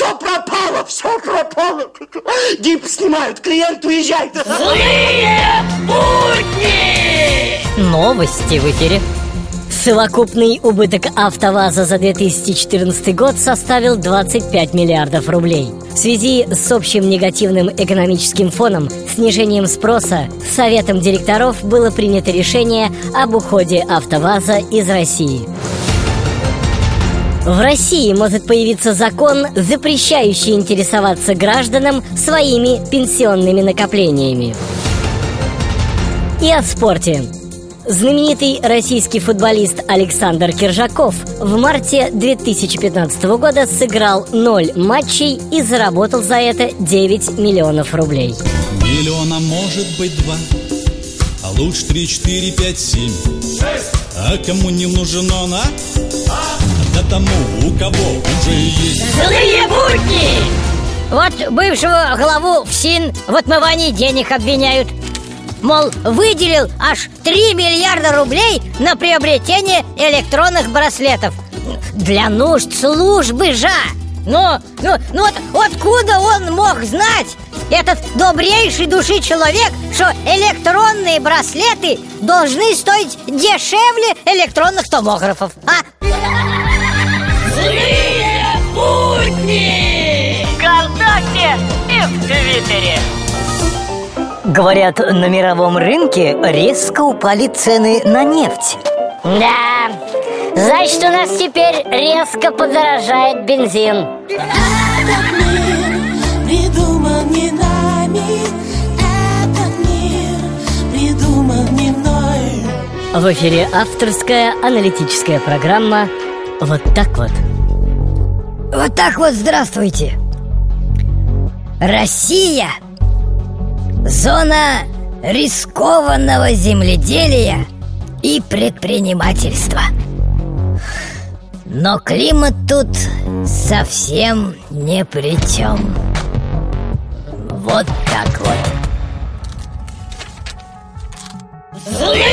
все пропало, все пропало. Гипс снимают, клиент уезжает. Злые будни! Новости в эфире. Совокупный убыток АвтоВАЗа за 2014 год составил 25 миллиардов рублей. В связи с общим негативным экономическим фоном, снижением спроса, Советом директоров было принято решение об уходе АвтоВАЗа из России. В России может появиться закон, запрещающий интересоваться гражданам своими пенсионными накоплениями. И о спорте. Знаменитый российский футболист Александр Киржаков в марте 2015 года сыграл 0 матчей и заработал за это 9 миллионов рублей. Миллиона может быть два, а лучше три, четыре, пять, семь. А кому не нужен он, а? Да тому, у кого уже есть. Злые будни! Вот бывшего главу ФСИН в отмывании денег обвиняют. Мол, выделил аж 3 миллиарда рублей на приобретение электронных браслетов. Для нужд службы же! Но, ну, ну вот откуда он мог знать, этот добрейший души человек, что электронные браслеты должны стоить дешевле электронных томографов, а? Будни! ВКонтакте и в Твиттере. Говорят, на мировом рынке резко упали цены на нефть. Да, значит, у нас теперь резко подорожает бензин. Этот мир придуман не нами Этот мир придуман не мной В эфире авторская аналитическая программа «Вот так вот». Вот так вот здравствуйте. Россия – зона рискованного земледелия и предпринимательства. Но климат тут совсем не при чем. Вот так вот. Злые!